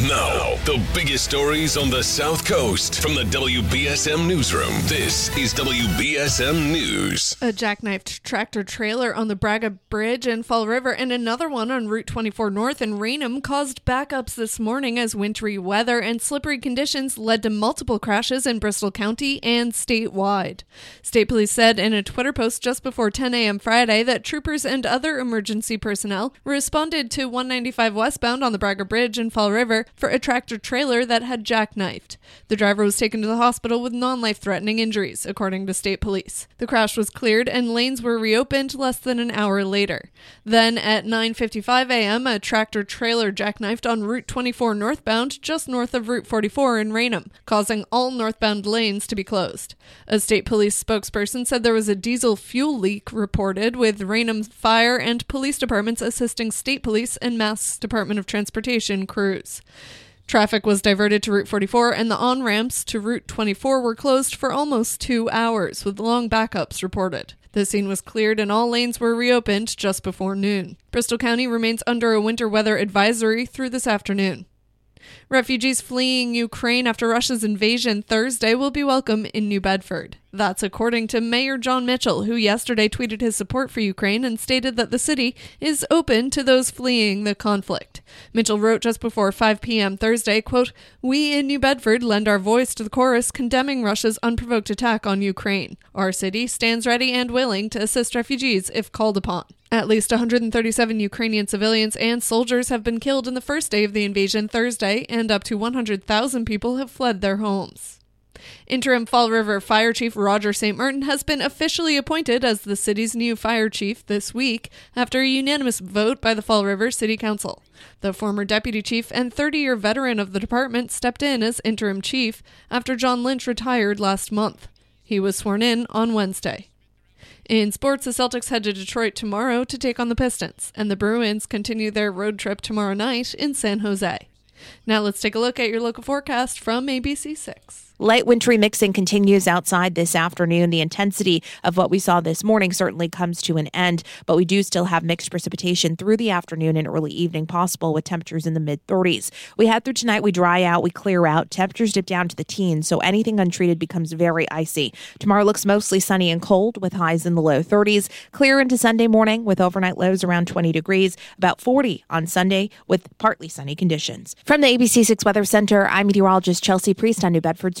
Now, the biggest stories on the South Coast from the WBSM Newsroom. This is WBSM News. A jackknifed tractor trailer on the Braga Bridge in Fall River and another one on Route 24 North in Raynham caused backups this morning as wintry weather and slippery conditions led to multiple crashes in Bristol County and statewide. State police said in a Twitter post just before 10 a.m. Friday that troopers and other emergency personnel responded to 195 westbound on the Braga Bridge in Fall River for a tractor trailer that had jackknifed. The driver was taken to the hospital with non life threatening injuries, according to state police. The crash was cleared and lanes were reopened less than an hour later. Then at 9:55 a.m., a tractor trailer jackknifed on Route 24 northbound just north of Route 44 in Raynham, causing all northbound lanes to be closed. A state police spokesperson said there was a diesel fuel leak reported with Raynham Fire and police departments assisting state police and Mass Department of Transportation crews. Traffic was diverted to Route 44, and the on ramps to Route 24 were closed for almost two hours, with long backups reported. The scene was cleared and all lanes were reopened just before noon. Bristol County remains under a winter weather advisory through this afternoon. Refugees fleeing Ukraine after Russia's invasion Thursday will be welcome in New Bedford. That's according to Mayor Jon Mitchell, who yesterday tweeted his support for Ukraine and stated that the city is open to those fleeing the conflict. Mitchell wrote just before 5 p.m. Thursday, quote, We in New Bedford lend our voice to the chorus condemning Russia's unprovoked attack on Ukraine. Our city stands ready and willing to assist refugees if called upon. At least 137 Ukrainian civilians and soldiers have been killed in the first day of the invasion Thursday, and up to 100,000 people have fled their homes. Interim Fall River Fire Chief Roger St. Martin has been officially appointed as the city's new fire chief this week after a unanimous vote by the Fall River City Council. The former deputy chief and 30 year veteran of the department stepped in as interim chief after John Lynch retired last month. He was sworn in on Wednesday. In sports, the Celtics head to Detroit tomorrow to take on the Pistons, and the Bruins continue their road trip tomorrow night in San Jose. Now let's take a look at your local forecast from ABC6. Light wintry mixing continues outside this afternoon. The intensity of what we saw this morning certainly comes to an end, but we do still have mixed precipitation through the afternoon and early evening possible with temperatures in the mid 30s. We head through tonight, we dry out, we clear out, temperatures dip down to the teens, so anything untreated becomes very icy. Tomorrow looks mostly sunny and cold with highs in the low 30s. Clear into Sunday morning with overnight lows around 20 degrees, about 40 on Sunday with partly sunny conditions. From the ABC6 Weather Center, I'm meteorologist Chelsea Priest on New Bedford's